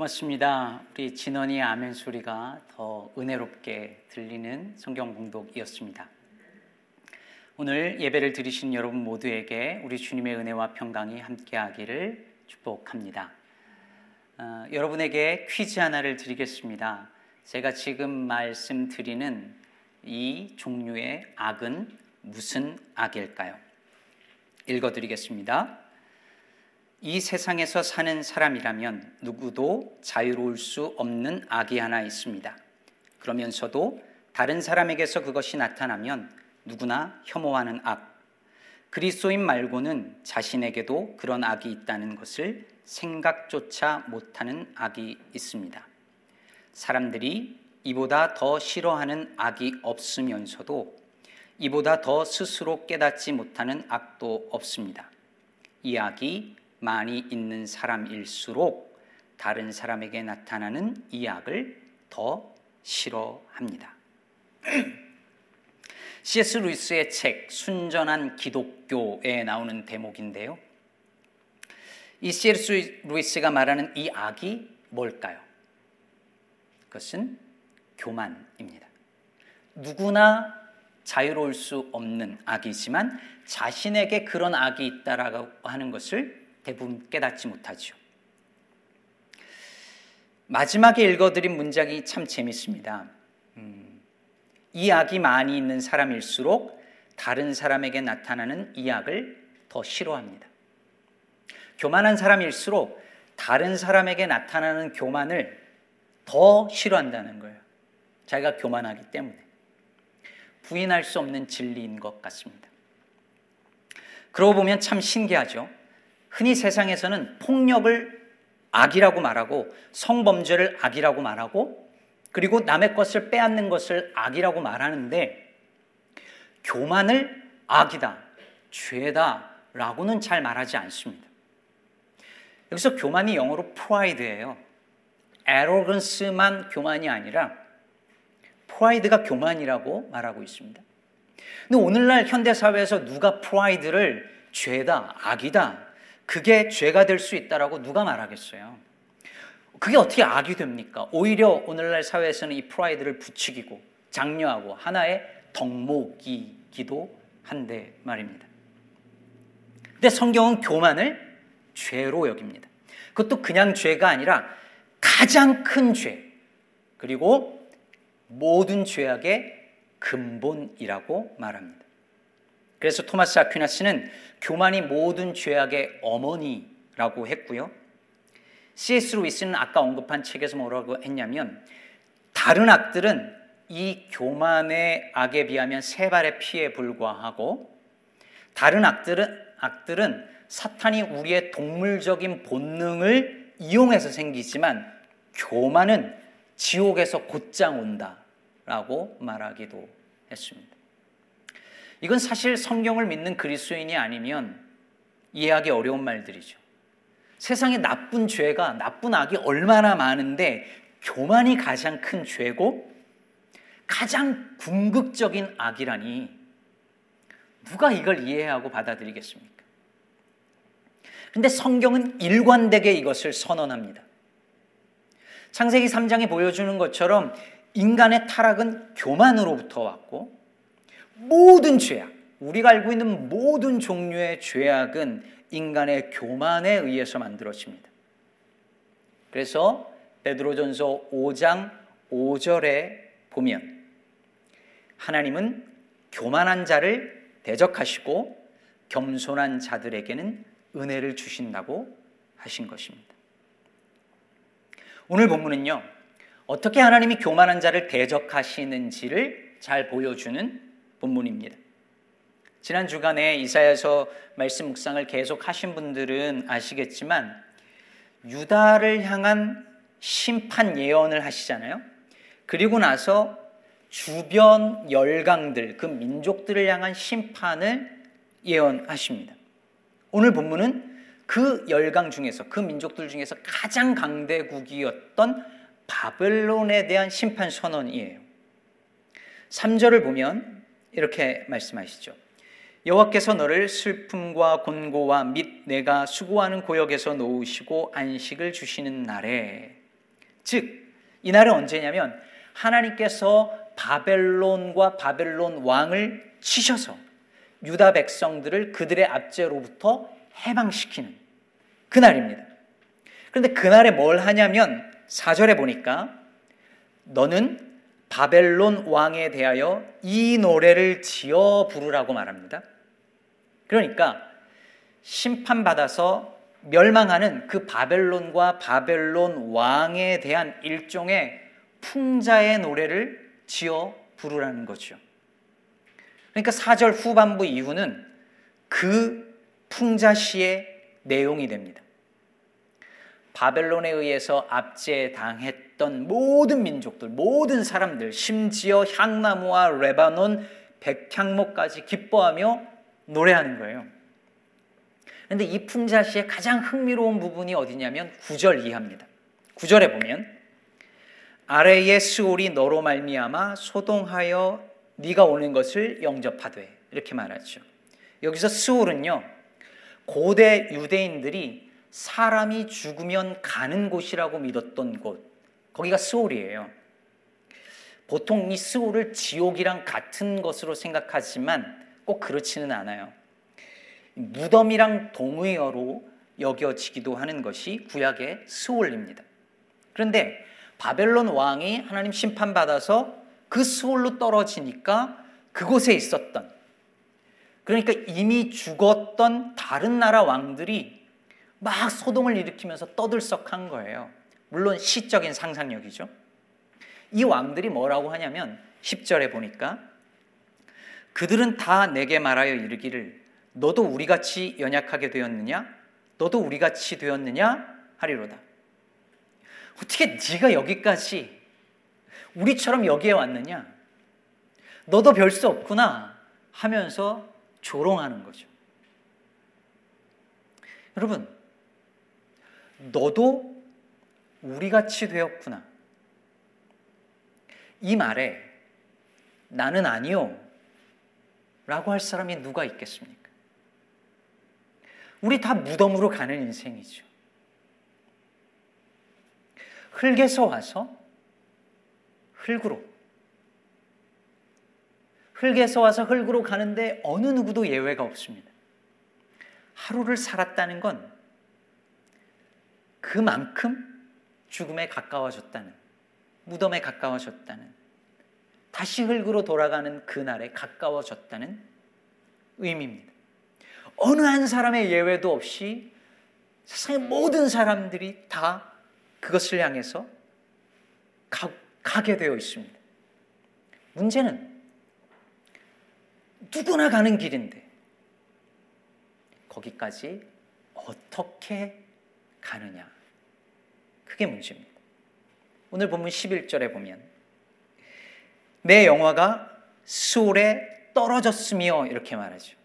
고맙습니다. 우리 진원이의 아멘 소리가 더 은혜롭게 들리는 성경 공독이었습니다. 오늘 예배를 드리신 여러분 모두에게 우리 주님의 은혜와 평강이 함께하기를 축복합니다. 어, 여러분에게 퀴즈 하나를 드리겠습니다. 제가 지금 말씀드리는 이 종류의 악은 무슨 악일까요? 읽어드리겠습니다. 이 세상에서 사는 사람이라면 누구도 자유로울 수 없는 악이 하나 있습니다. 그러면서도 다른 사람에게서 그것이 나타나면 누구나 혐오하는 악. 그리스도인 말고는 자신에게도 그런 악이 있다는 것을 생각조차 못하는 악이 있습니다. 사람들이 이보다 더 싫어하는 악이 없으면서도 이보다 더 스스로 깨닫지 못하는 악도 없습니다. 이 악이 많이 있는 사람일수록 다른 사람에게 나타나는 이 악을 더 싫어합니다. C.S. 루이스의 책 순전한 기독교에 나오는 대목인데요. 이 C.S. 루이스가 말하는 이 악이 뭘까요? 그것은 교만입니다. 누구나 자유로울 수 없는 악이지만 자신에게 그런 악이 있다라고 하는 것을 대부분 깨닫지 못하죠. 마지막에 읽어드린 문장이 참 재밌습니다. 음, 이 악이 많이 있는 사람일수록 다른 사람에게 나타나는 이 악을 더 싫어합니다. 교만한 사람일수록 다른 사람에게 나타나는 교만을 더 싫어한다는 거예요. 자기가 교만하기 때문에. 부인할 수 없는 진리인 것 같습니다. 그러고 보면 참 신기하죠. 흔히 세상에서는 폭력을 악이라고 말하고 성범죄를 악이라고 말하고 그리고 남의 것을 빼앗는 것을 악이라고 말하는데 교만을 악이다, 죄다 라고는 잘 말하지 않습니다. 여기서 교만이 영어로 pride예요. arrogance만 교만이 아니라 pride가 교만이라고 말하고 있습니다. 근데 오늘날 현대 사회에서 누가 pride를 죄다, 악이다 그게 죄가 될 수 있다라고 누가 말하겠어요? 그게 어떻게 악이 됩니까? 오히려 오늘날 사회에서는 이 pride를 부추기고 장려하고 하나의 덕목이기도 한데 말입니다. 근데 성경은 교만을 죄로 여깁니다. 그것도 그냥 죄가 아니라 가장 큰 죄, 그리고 모든 죄악의 근본이라고 말합니다. 그래서 토마스 아퀴나스는 교만이 모든 죄악의 어머니라고 했고요. C.S. 루이스는 아까 언급한 책에서 뭐라고 했냐면 다른 악들은 이 교만의 악에 비하면 세 발의 피에 불과하고 다른 악들은 악들은 사탄이 우리의 동물적인 본능을 이용해서 생기지만 교만은 지옥에서 곧장 온다라고 말하기도 했습니다. 이건 사실 성경을 믿는 그리스도인이 아니면 이해하기 어려운 말들이죠. 세상에 나쁜 죄가, 나쁜 악이 얼마나 많은데 교만이 가장 큰 죄고 가장 궁극적인 악이라니 누가 이걸 이해하고 받아들이겠습니까? 근데 성경은 일관되게 이것을 선언합니다. 창세기 3장에 보여주는 것처럼 인간의 타락은 교만으로부터 왔고 모든 죄악, 우리가 알고 있는 모든 종류의 죄악은 인간의 교만에 의해서 만들어집니다. 그래서 베드로전서 5장 5절에 보면 하나님은 교만한 자를 대적하시고 겸손한 자들에게는 은혜를 주신다고 하신 것입니다. 오늘 본문은요, 어떻게 하나님이 교만한 자를 대적하시는지를 잘 보여주는 본문입니다. 지난 주간에 이사야서 말씀 묵상을 계속 하신 분들은 아시겠지만 유다를 향한 심판 예언을 하시잖아요. 그리고 나서 주변 열강들, 그 민족들을 향한 심판을 예언하십니다. 오늘 본문은 그 열강 중에서, 그 민족들 중에서 가장 강대국이었던 바벨론에 대한 심판 선언이에요. 3절을 보면 이렇게 말씀하시죠. 여호와께서 너를 슬픔과 곤고와 및 내가 수고하는 고역에서 놓으시고 안식을 주시는 날에 즉, 이 날은 언제냐면 하나님께서 바벨론과 바벨론 왕을 치셔서 유다 백성들을 그들의 압제로부터 해방시키는 그날입니다. 그런데 그날에 뭘 하냐면 4절에 보니까 너는 바벨론 왕에 대하여 이 노래를 지어 부르라고 말합니다. 그러니까 심판받아서 멸망하는 그 바벨론과 바벨론 왕에 대한 일종의 풍자의 노래를 지어 부르라는 거죠. 그러니까 4절 후반부 이후는 그 풍자시의 내용이 됩니다. 바벨론에 의해서 압제당했 던 모든 민족들, 모든 사람들, 심지어 향나무와 레바논, 백향목까지 기뻐하며 노래하는 거예요. 그런데 이 풍자시의 가장 흥미로운 부분이 어디냐면 9절 이하입니다. 9절에 보면 아래의 스올이 너로 말미암아 소동하여 네가 오는 것을 영접하되 이렇게 말하죠. 여기서 스올은요. 고대 유대인들이 사람이 죽으면 가는 곳이라고 믿었던 곳. 거기가 스올이에요. 보통 이 스올을 지옥이랑 같은 것으로 생각하지만 꼭 그렇지는 않아요. 무덤이랑 동의어로 여겨지기도 하는 것이 구약의 스올입니다. 그런데 바벨론 왕이 하나님 심판받아서 그 스올로 떨어지니까 그곳에 있었던 그러니까 이미 죽었던 다른 나라 왕들이 막 소동을 일으키면서 떠들썩한 거예요. 물론 시적인 상상력이죠. 이 왕들이 뭐라고 하냐면 10절에 보니까 그들은 다 내게 말하여 이르기를 너도 우리같이 연약하게 되었느냐? 너도 우리같이 되었느냐? 하리로다. 어떻게 네가 여기까지 우리처럼 여기에 왔느냐? 너도 별 수 없구나 하면서 조롱하는 거죠. 여러분, 너도 우리같이 되었구나. 이 말에 나는 아니요. 라고 할 사람이 누가 있겠습니까? 우리 다 무덤으로 가는 인생이죠. 흙에서 와서 흙으로. 흙에서 와서 흙으로 가는데 어느 누구도 예외가 없습니다. 하루를 살았다는 건 그만큼 죽음에 가까워졌다는, 무덤에 가까워졌다는, 다시 흙으로 돌아가는 그날에 가까워졌다는 의미입니다. 어느 한 사람의 예외도 없이 세상의 모든 사람들이 다 그것을 향해서 가, 가게 되어 있습니다. 문제는 누구나 가는 길인데 거기까지 어떻게 가느냐. 그게 문제입니다. 오늘 본문 11절에 보면 내 영화가 수올에 떨어졌으며 이렇게 말하죠.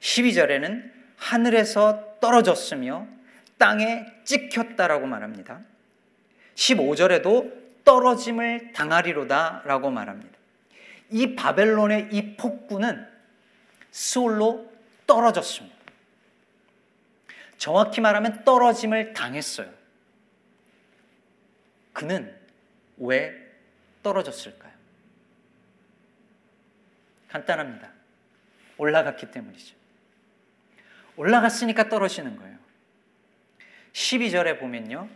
12절에는 하늘에서 떨어졌으며 땅에 찍혔다라고 말합니다. 15절에도 떨어짐을 당하리로다라고 말합니다. 이 바벨론의 이 폭군은 스올로 떨어졌습니다. 정확히 말하면 떨어짐을 당했어요. 그는 왜 떨어졌을까요? 간단합니다. 올라갔기 때문이죠. 올라갔으니까 떨어지는 거예요. 12절에 보면요.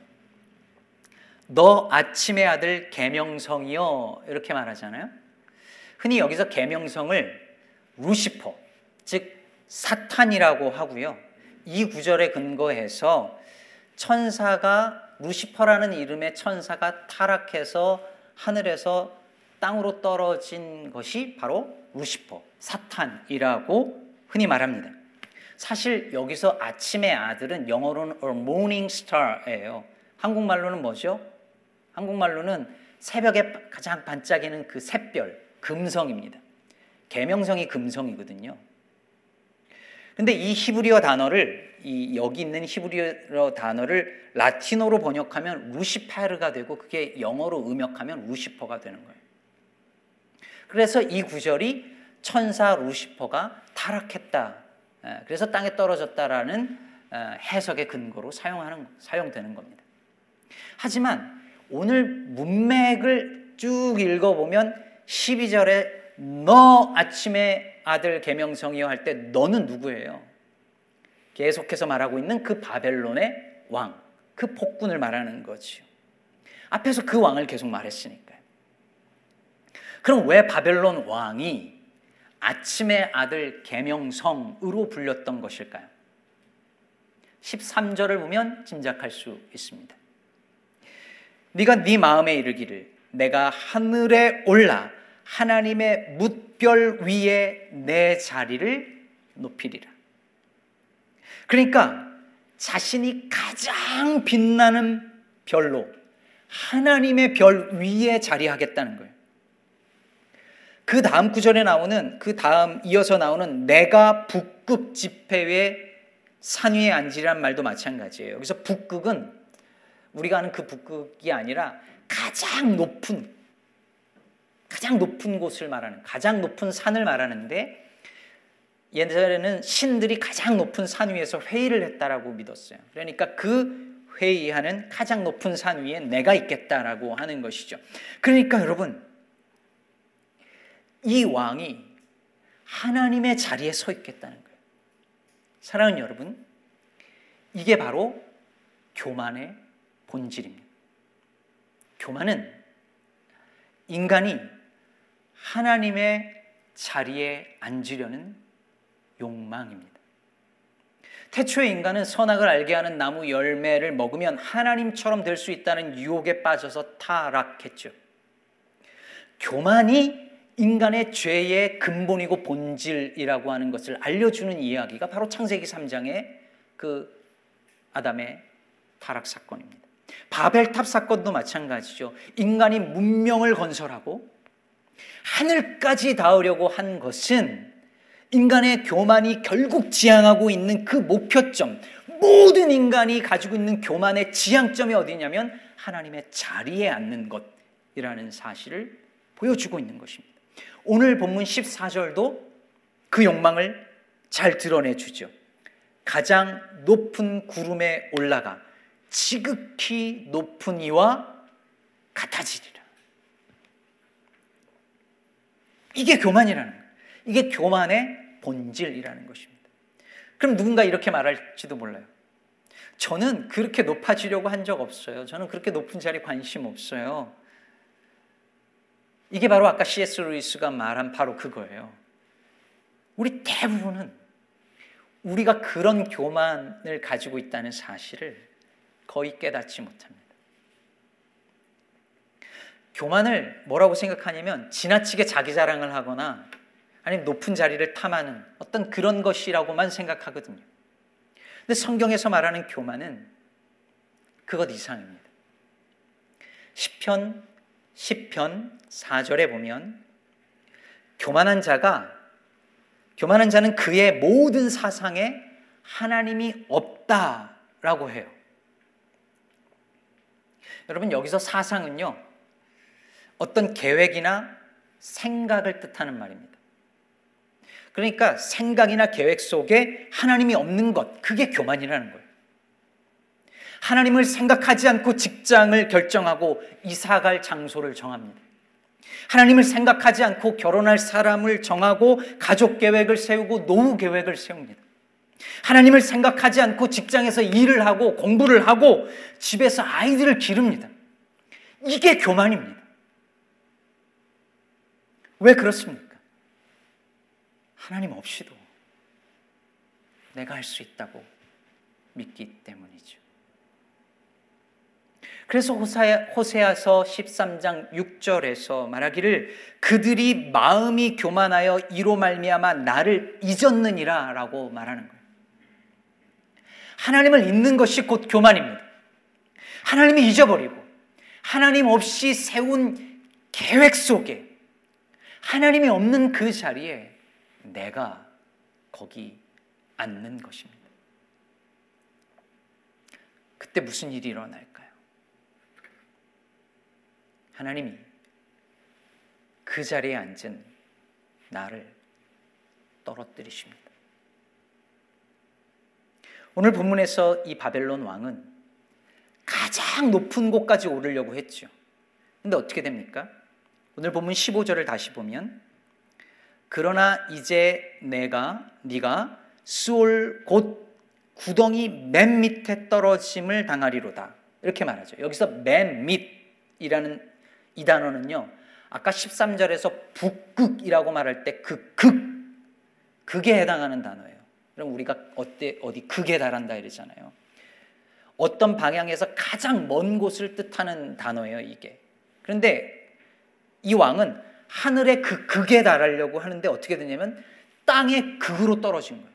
너 아침의 아들 계명성이요 이렇게 말하잖아요. 흔히 여기서 계명성을 루시퍼 즉 사탄이라고 하고요. 이 구절에 근거해서 천사가 루시퍼라는 이름의 천사가 타락해서 하늘에서 땅으로 떨어진 것이 바로 루시퍼, 사탄이라고 흔히 말합니다. 사실 여기서 아침의 아들은 영어로는 a morning star예요. 한국말로는 뭐죠? 한국말로는 새벽에 가장 반짝이는 그 샛별, 금성입니다. 개명성이 금성이거든요. 근데 이 히브리어 단어를 이 여기 있는 히브리어 단어를 라틴어로 번역하면 루시페르가 되고 그게 영어로 음역하면 루시퍼가 되는 거예요. 그래서 이 구절이 천사 루시퍼가 타락했다 예, 그래서 땅에 떨어졌다라는 어, 해석의 근거로 사용하는 사용되는 겁니다. 하지만 오늘 문맥을 쭉 읽어보면 12절에 너 아침에 아들 계명성이여 할 때 너는 누구예요? 계속해서 말하고 있는 그 바벨론의 왕, 그 폭군을 말하는 거지요. 앞에서 그 왕을 계속 말했으니까요. 그럼 왜 바벨론 왕이 아침의 아들 계명성으로 불렸던 것일까요? 13절을 보면 짐작할 수 있습니다. 네가 네 마음에 이르기를 내가 하늘에 올라 하나님의 뭇별 위에 내 자리를 높이리라. 그러니까 자신이 가장 빛나는 별로 하나님의 별 위에 자리하겠다는 거예요. 그 다음 구절에 나오는 그 다음 이어서 나오는 내가 북극 지폐의 산 위에 앉으란 말도 마찬가지예요. 여기서 북극은 우리가 아는 그 북극이 아니라 가장 높은 가장 높은 곳을 말하는 가장 높은 산을 말하는데 옛날에는 신들이 가장 높은 산 위에서 회의를 했다라고 믿었어요. 그러니까 그 회의하는 가장 높은 산 위에 내가 있겠다라고 하는 것이죠. 그러니까 여러분 이 왕이 하나님의 자리에 서 있겠다는 거예요. 사랑하는 여러분, 이게 바로 교만의 본질입니다. 교만은 인간이 하나님의 자리에 앉으려는 욕망입니다. 태초의 인간은 선악을 알게 하는 나무 열매를 먹으면 하나님처럼 될 수 있다는 유혹에 빠져서 타락했죠. 교만이 인간의 죄의 근본이고 본질이라고 하는 것을 알려주는 이야기가 바로 창세기 3장의 그 아담의 타락 사건입니다. 바벨탑 사건도 마찬가지죠. 인간이 문명을 건설하고 하늘까지 닿으려고 한 것은 인간의 교만이 결국 지향하고 있는 그 목표점, 모든 인간이 가지고 있는 교만의 지향점이 어디냐면 하나님의 자리에 앉는 것이라는 사실을 보여주고 있는 것입니다. 오늘 본문 14절도 그 욕망을 잘 드러내 주죠. 가장 높은 구름에 올라가 지극히 높은 이와 같아지리라. 이게 교만이라는 거예요. 이게 교만의 본질이라는 것입니다. 그럼 누군가 이렇게 말할지도 몰라요. 저는 그렇게 높아지려고 한 적 없어요. 저는 그렇게 높은 자리 관심 없어요. 이게 바로 아까 C.S. 루이스가 말한 바로 그거예요. 우리 대부분은 우리가 그런 교만을 가지고 있다는 사실을 거의 깨닫지 못합니다. 교만을 뭐라고 생각하냐면 지나치게 자기 자랑을 하거나 아니면 높은 자리를 탐하는 어떤 그런 것이라고만 생각하거든요. 근데 성경에서 말하는 교만은 그것 이상입니다. 10편 10편 4절에 보면 교만한 자가 교만한 자는 그의 모든 사상에 하나님이 없다라고 해요. 여러분 여기서 사상은요. 어떤 계획이나 생각을 뜻하는 말입니다. 그러니까 생각이나 계획 속에 하나님이 없는 것, 그게 교만이라는 거예요. 하나님을 생각하지 않고 직장을 결정하고 이사 갈 장소를 정합니다. 하나님을 생각하지 않고 결혼할 사람을 정하고 가족 계획을 세우고 노후 계획을 세웁니다. 하나님을 생각하지 않고 직장에서 일을 하고 공부를 하고 집에서 아이들을 기릅니다. 이게 교만입니다. 왜 그렇습니까? 하나님 없이도 내가 할 수 있다고 믿기 때문이죠. 그래서 호세아서 13장 6절에서 말하기를 그들이 마음이 교만하여 이로 말미암아 나를 잊었느니라라고 말하는 거예요. 하나님을 잊는 것이 곧 교만입니다. 하나님이 잊어버리고 하나님 없이 세운 계획 속에 하나님이 없는 그 자리에 내가 거기 앉는 것입니다. 그때 무슨 일이 일어날까요? 하나님이 그 자리에 앉은 나를 떨어뜨리십니다. 오늘 본문에서 이 바벨론 왕은 가장 높은 곳까지 오르려고 했죠. 근데 어떻게 됩니까? 오늘 본문 15절을 다시 보면 그러나 이제 내가 네가 수올 곧 구덩이 맨 밑에 떨어짐을 당하리로다. 이렇게 말하죠. 여기서 맨 밑이라는 이 단어는요. 아까 13절에서 북극이라고 말할 때 그 극, 극에 해당하는 단어예요. 그럼 우리가 어때, 어디 극에 달한다 이러잖아요. 어떤 방향에서 가장 먼 곳을 뜻하는 단어예요, 이게. 그런데 이 왕은 하늘의 그 극에 달하려고 하는데 어떻게 되냐면 땅의 극으로 떨어진 거예요.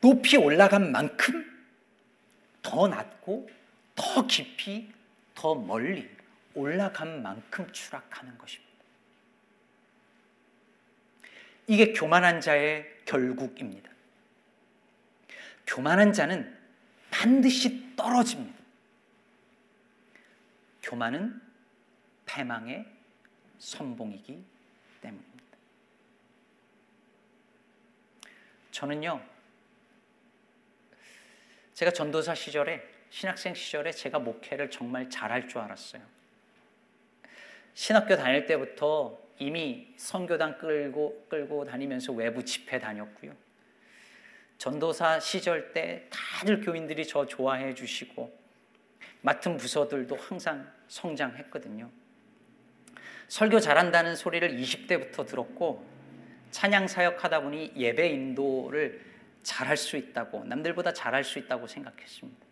높이 올라간 만큼 더 낮고 더 깊이 더 멀리 올라간 만큼 추락하는 것입니다. 이게 교만한 자의 결국입니다. 교만한 자는 반드시 떨어집니다. 교만은 패망의 선봉이기 때문입니다. 저는요, 제가 전도사 시절에, 신학생 시절에 제가 목회를 정말 잘할 줄 알았어요. 신학교 다닐 때부터 이미 선교단 끌고, 끌고 다니면서 외부 집회 다녔고요. 전도사 시절 때 다들 교인들이 저 좋아해 주시고, 맡은 부서들도 항상 성장했거든요. 설교 잘한다는 소리를 20대부터 들었고 찬양 사역하다 보니 예배 인도를 잘할 수 있다고 남들보다 잘할 수 있다고 생각했습니다.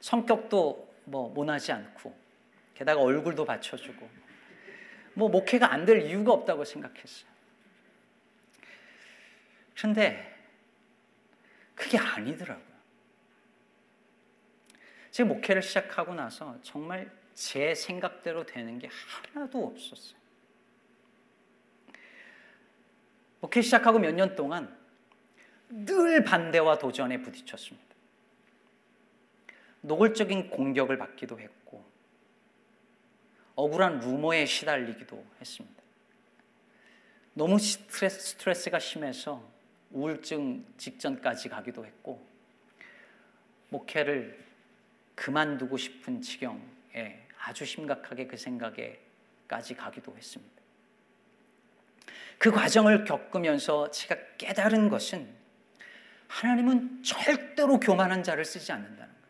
성격도 뭐 모나지 않고 게다가 얼굴도 받쳐주고 뭐 목회가 안 될 이유가 없다고 생각했어요. 그런데 그게 아니더라고요. 제 목회를 시작하고 나서 정말 제 생각대로 되는 게 하나도 없었어요. 목회 시작하고 몇 년 동안 늘 반대와 도전에 부딪혔습니다. 노골적인 공격을 받기도 했고, 억울한 루머에 시달리기도 했습니다. 너무 스트레스, 스트레스가 심해서 우울증 직전까지 가기도 했고, 목회를 그만두고 싶은 지경에 아주 심각하게 그 생각에까지 가기도 했습니다. 그 과정을 겪으면서 제가 깨달은 것은 하나님은 절대로 교만한 자를 쓰지 않는다는 거예요.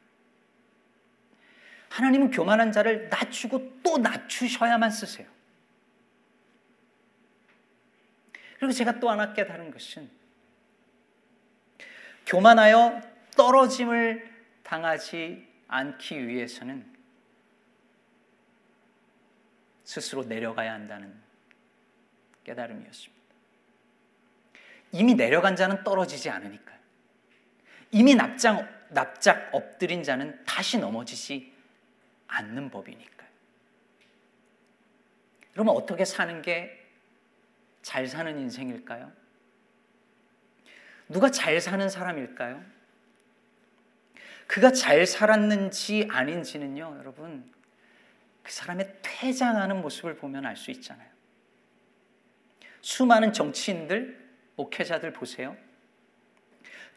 하나님은 교만한 자를 낮추고 또 낮추셔야만 쓰세요. 그리고 제가 또 하나 깨달은 것은 교만하여 떨어짐을 당하지 않기 위해서는 스스로 내려가야 한다는 깨달음이었습니다. 이미 내려간 자는 떨어지지 않으니까요. 이미 납작, 납작 엎드린 자는 다시 넘어지지 않는 법이니까요. 그러면 어떻게 사는 게 잘 사는 인생일까요? 누가 잘 사는 사람일까요? 그가 잘 살았는지 아닌지는요, 여러분, 그 사람의 퇴장하는 모습을 보면 알 수 있잖아요. 수많은 정치인들, 목회자들 보세요.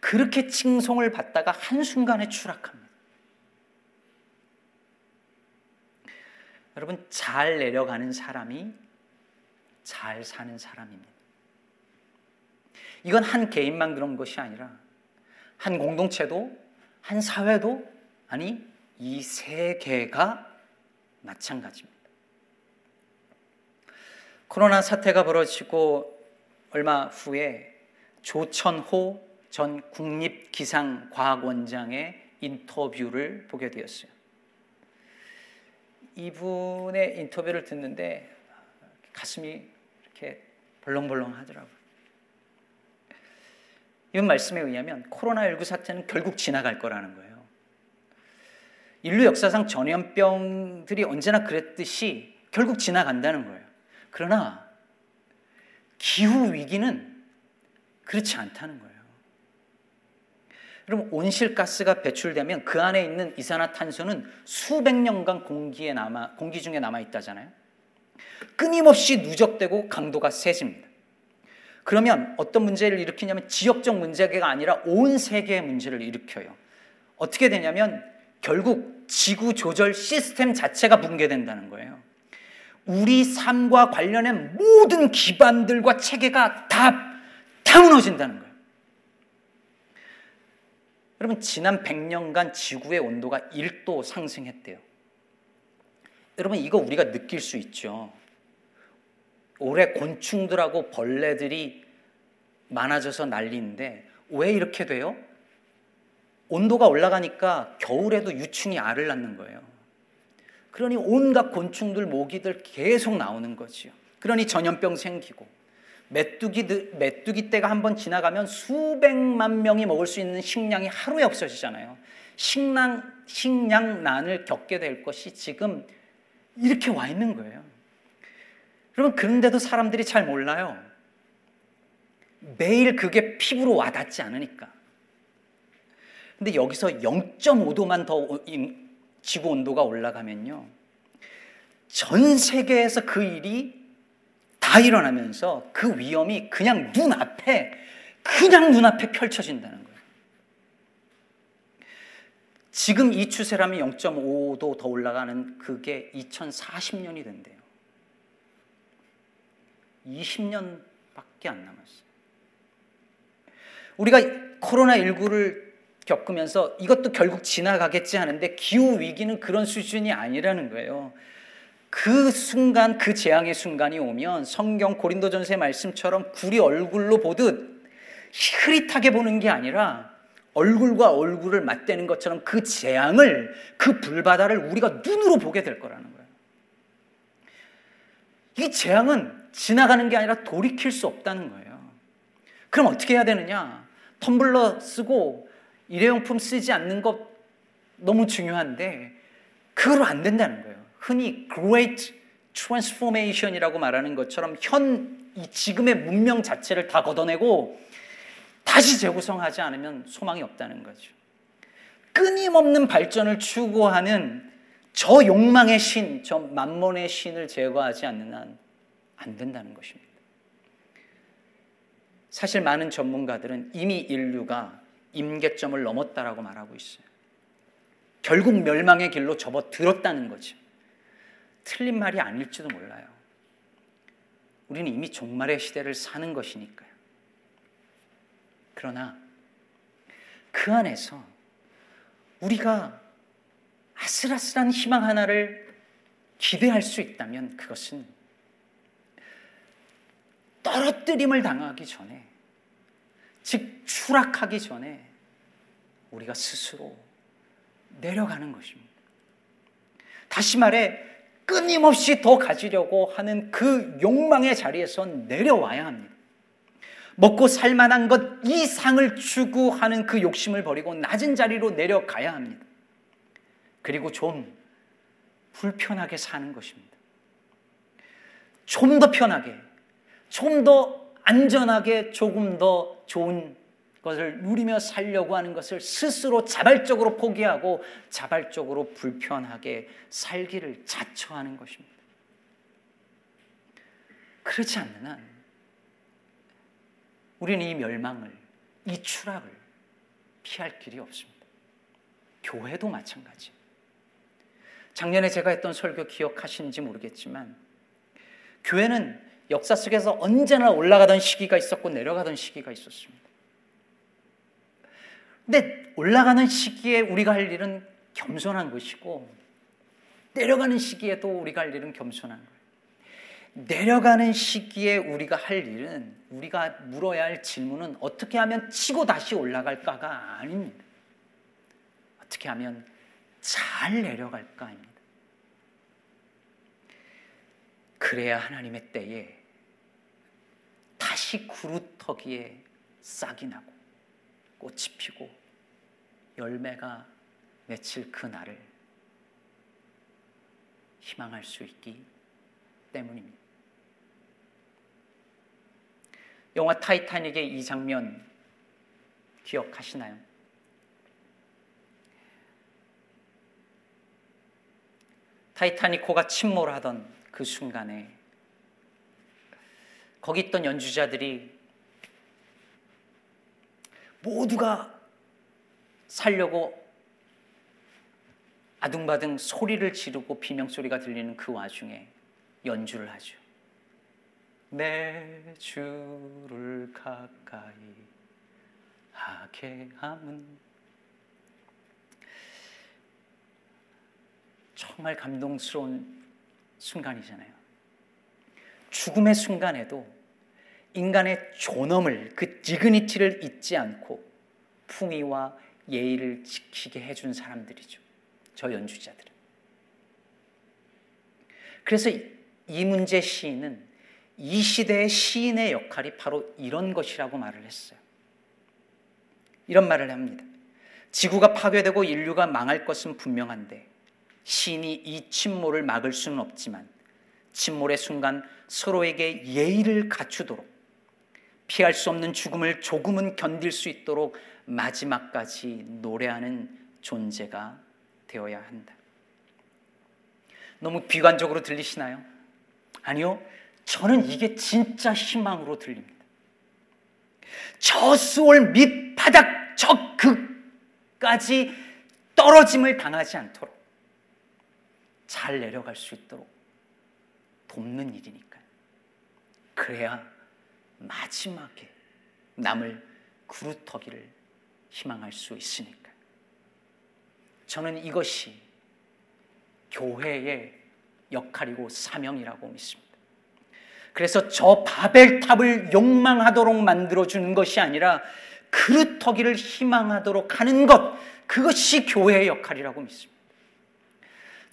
그렇게 칭송을 받다가 한순간에 추락합니다. 여러분, 잘 내려가는 사람이 잘 사는 사람입니다. 이건 한 개인만 그런 것이 아니라 한 공동체도 한 사회도 아니 이 세계가 마찬가지입니다. 코로나 사태가 벌어지고 얼마 후에 조천호 전 국립기상과학원장의 인터뷰를 보게 되었어요. 이분의 인터뷰를 듣는데 가슴이 이렇게 벌렁벌렁 하더라고요. 이분 말씀에 의하면 코로나19 사태는 결국 지나갈 거라는 거예요. 인류 역사상 전염병들이 언제나 그랬듯이 결국 지나간다는 거예요. 그러나 기후 위기는 그렇지 않다는 거예요. 여러분 온실가스가 배출되면 그 안에 있는 이산화탄소는 수백 년간 공기에 남아 공기 중에 남아 있다잖아요. 끊임없이 누적되고 강도가 세집니다. 그러면 어떤 문제를 일으키냐면 지역적 문제가 아니라 온 세계의 문제를 일으켜요. 어떻게 되냐면 결국 지구 조절 시스템 자체가 붕괴된다는 거예요. 우리 삶과 관련된 모든 기반들과 체계가 다, 다 무너진다는 거예요. 여러분, 지난 100년간 지구의 온도가 1도 상승했대요. 여러분, 이거 우리가 느낄 수 있죠. 올해 곤충들하고 벌레들이 많아져서 난리인데 왜 이렇게 돼요? 온도가 올라가니까 겨울에도 유충이 알을 낳는 거예요. 그러니 온갖 곤충들, 모기들 계속 나오는 거지요. 그러니 전염병 생기고 메뚜기 메뚜기 때가 한번 지나가면 수백만 명이 먹을 수 있는 식량이 하루에 없어지잖아요. 식량 식량난을 겪게 될 것이 지금 이렇게 와 있는 거예요. 여러분 그런데도 사람들이 잘 몰라요. 매일 그게 피부로 와닿지 않으니까. 근데 여기서 0.5도만 더 지구 온도가 올라가면요. 전 세계에서 그 일이 다 일어나면서 그 위험이 그냥 눈앞에, 그냥 눈앞에 펼쳐진다는 거예요. 지금 이 추세라면 0.5도 더 올라가는 그게 2040년이 된대요. 20년밖에 안 남았어요. 우리가 코로나19를 겪으면서 이것도 결국 지나가겠지 하는데 기후 위기는 그런 수준이 아니라는 거예요. 그 순간 그 재앙의 순간이 오면 성경 고린도전서의 말씀처럼 굴이 얼굴로 보듯 흐릿하게 보는 게 아니라 얼굴과 얼굴을 맞대는 것처럼 그 재앙을 그 불바다를 우리가 눈으로 보게 될 거라는 거예요. 이 재앙은 지나가는 게 아니라 돌이킬 수 없다는 거예요. 그럼 어떻게 해야 되느냐? 텀블러 쓰고 일회용품 쓰지 않는 것 너무 중요한데 그걸로 안 된다는 거예요. 흔히 great transformation이라고 말하는 것처럼 현 지금의 문명 자체를 다 걷어내고 다시 재구성하지 않으면 소망이 없다는 거죠. 끊임없는 발전을 추구하는 저 욕망의 신, 저 만몬의 신을 제거하지 않는 한 안 된다는 것입니다. 사실 많은 전문가들은 이미 인류가 임계점을 넘었다라고 말하고 있어요. 결국 멸망의 길로 접어들었다는 거죠. 틀린 말이 아닐지도 몰라요. 우리는 이미 종말의 시대를 사는 것이니까요. 그러나 그 안에서 우리가 아슬아슬한 희망 하나를 기대할 수 있다면 그것은 떨어뜨림을 당하기 전에 즉 추락하기 전에 우리가 스스로 내려가는 것입니다. 다시 말해 끊임없이 더 가지려고 하는 그 욕망의 자리에서 내려와야 합니다. 먹고 살 만한 것 이상을 추구하는 그 욕심을 버리고 낮은 자리로 내려가야 합니다. 그리고 좀 불편하게 사는 것입니다. 좀 더 편하게, 좀더 안전하게 조금 더 좋은 것을 누리며 살려고 하는 것을 스스로 자발적으로 포기하고 자발적으로 불편하게 살기를 자처하는 것입니다. 그렇지 않는 한 우리는 이 멸망을, 이 추락을 피할 길이 없습니다. 교회도 마찬가지. 작년에 제가 했던 설교 기억하시는지 모르겠지만 교회는 역사 속에서 언제나 올라가던 시기가 있었고 내려가던 시기가 있었습니다. 근데 올라가는 시기에 우리가 할 일은 겸손한 것이고 내려가는 시기에도 우리가 할 일은 겸손한 거예요. 내려가는 시기에 우리가 할 일은 우리가 물어야 할 질문은 어떻게 하면 치고 다시 올라갈까가 아닙니다. 어떻게 하면 잘 내려갈까입니다. 그래야 하나님의 때에 다시 구루터기에 싹이 나고 꽃이 피고 열매가 맺힐 그 날을 희망할 수 있기 때문입니다. 영화 타이타닉의 이 장면 기억하시나요? 타이타닉호가 침몰하던 그 순간에 거기 있던 연주자들이 모두가 살려고 아둥바둥 소리를 지르고 비명소리가 들리는 그 와중에 연주를 하죠. 내 주를 가까이 하게 함은 정말 감동스러운 순간이잖아요. 죽음의 순간에도 인간의 존엄을 그 디그니티를 잊지 않고 품위와 예의를 지키게 해준 사람들이죠. 저 연주자들은. 그래서 이 문제 시인은 이 시대의 시인의 역할이 바로 이런 것이라고 말을 했어요. 이런 말을 합니다. 지구가 파괴되고 인류가 망할 것은 분명한데 시인이 이 침몰을 막을 수는 없지만 침몰의 순간 서로에게 예의를 갖추도록 피할 수 없는 죽음을 조금은 견딜 수 있도록 마지막까지 노래하는 존재가 되어야 한다. 너무 비관적으로 들리시나요? 아니요. 저는 이게 진짜 희망으로 들립니다. 저 수월 밑바닥 저 극까지 떨어짐을 당하지 않도록 잘 내려갈 수 있도록 돕는 일이니까요. 그래야 마지막에 남을 구루터기를 희망할 수 있으니까. 저는 이것이 교회의 역할이고 사명이라고 믿습니다. 그래서 저 바벨탑을 욕망하도록 만들어주는 것이 아니라 그릇터기를 희망하도록 하는 것, 그것이 교회의 역할이라고 믿습니다.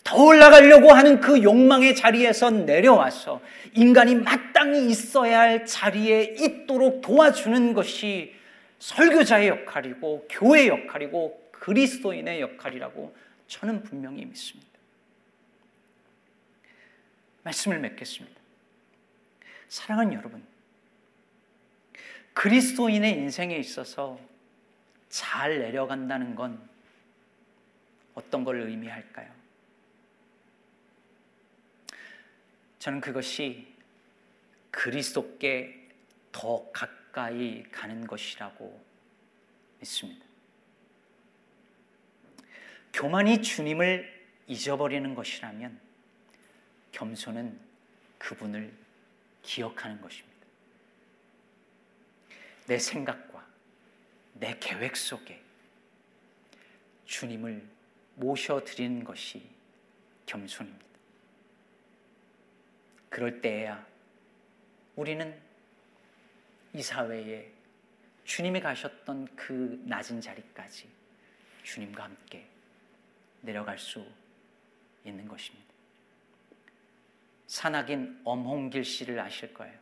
더 올라가려고 하는 그 욕망의 자리에서 내려와서 인간이 마땅히 있어야 할 자리에 있도록 도와주는 것이 설교자의 역할이고 교회의 역할이고 그리스도인의 역할이라고 저는 분명히 믿습니다. 말씀을 맺겠습니다. 사랑하는 여러분, 그리스도인의 인생에 있어서 잘 내려간다는 건 어떤 걸 의미할까요? 저는 그것이 그리스도께 더 가까이 가는 것이라고 믿습니다. 교만이 주님을 잊어버리는 것이라면 겸손은 그분을 기억하는 것입니다. 내 생각과 내 계획 속에 주님을 모셔드리는 것이 겸손입니다. 그럴 때에야 우리는 이 사회에 주님이 가셨던 그 낮은 자리까지 주님과 함께 내려갈 수 있는 것입니다. 산악인 엄홍길 씨를 아실 거예요.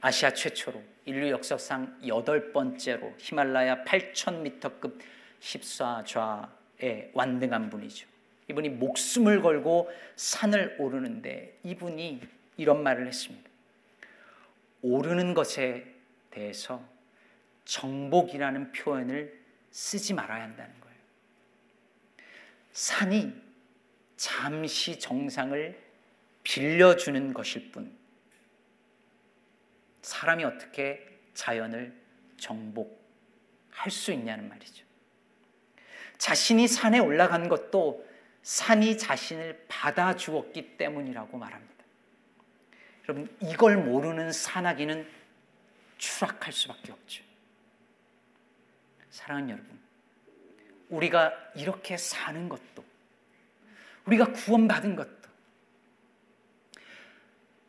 아시아 최초로 인류 역사상 여덟 번째로 히말라야 8,000m급 14좌에 완등한 분이죠. 이분이 목숨을 걸고 산을 오르는데 이분이 이런 말을 했습니다. 오르는 것에 대해서 정복이라는 표현을 쓰지 말아야 한다는 거예요. 산이 잠시 정상을 빌려주는 것일 뿐, 사람이 어떻게 자연을 정복할 수 있냐는 말이죠. 자신이 산에 올라간 것도 산이 자신을 받아 주었기 때문이라고 말합니다. 여러분, 이걸 모르는 산악인은 추락할 수밖에 없죠. 사랑하는 여러분, 우리가 이렇게 사는 것도, 우리가 구원받은 것도,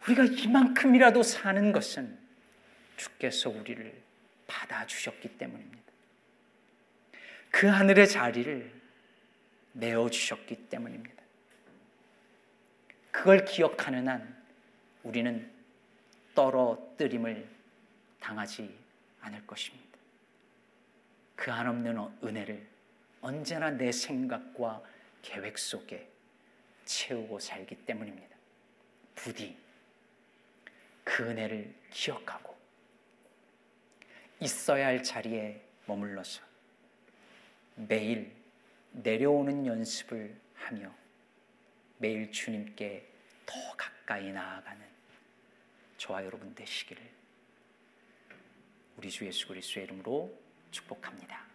우리가 이만큼이라도 사는 것은 주께서 우리를 받아주셨기 때문입니다. 그 하늘의 자리를 내어주셨기 때문입니다. 그걸 기억하는 한 우리는 떨어뜨림을 당하지 않을 것입니다. 그 한없는 은혜를 언제나 내 생각과 계획 속에 채우고 살기 때문입니다. 부디 그 은혜를 기억하고 있어야 할 자리에 머물러서 매일 내려오는 연습을 하며 매일 주님께 더 가까이 나아가는 저와 여러분 되시기를 우리 주 예수 그리스도의 이름으로 축복합니다.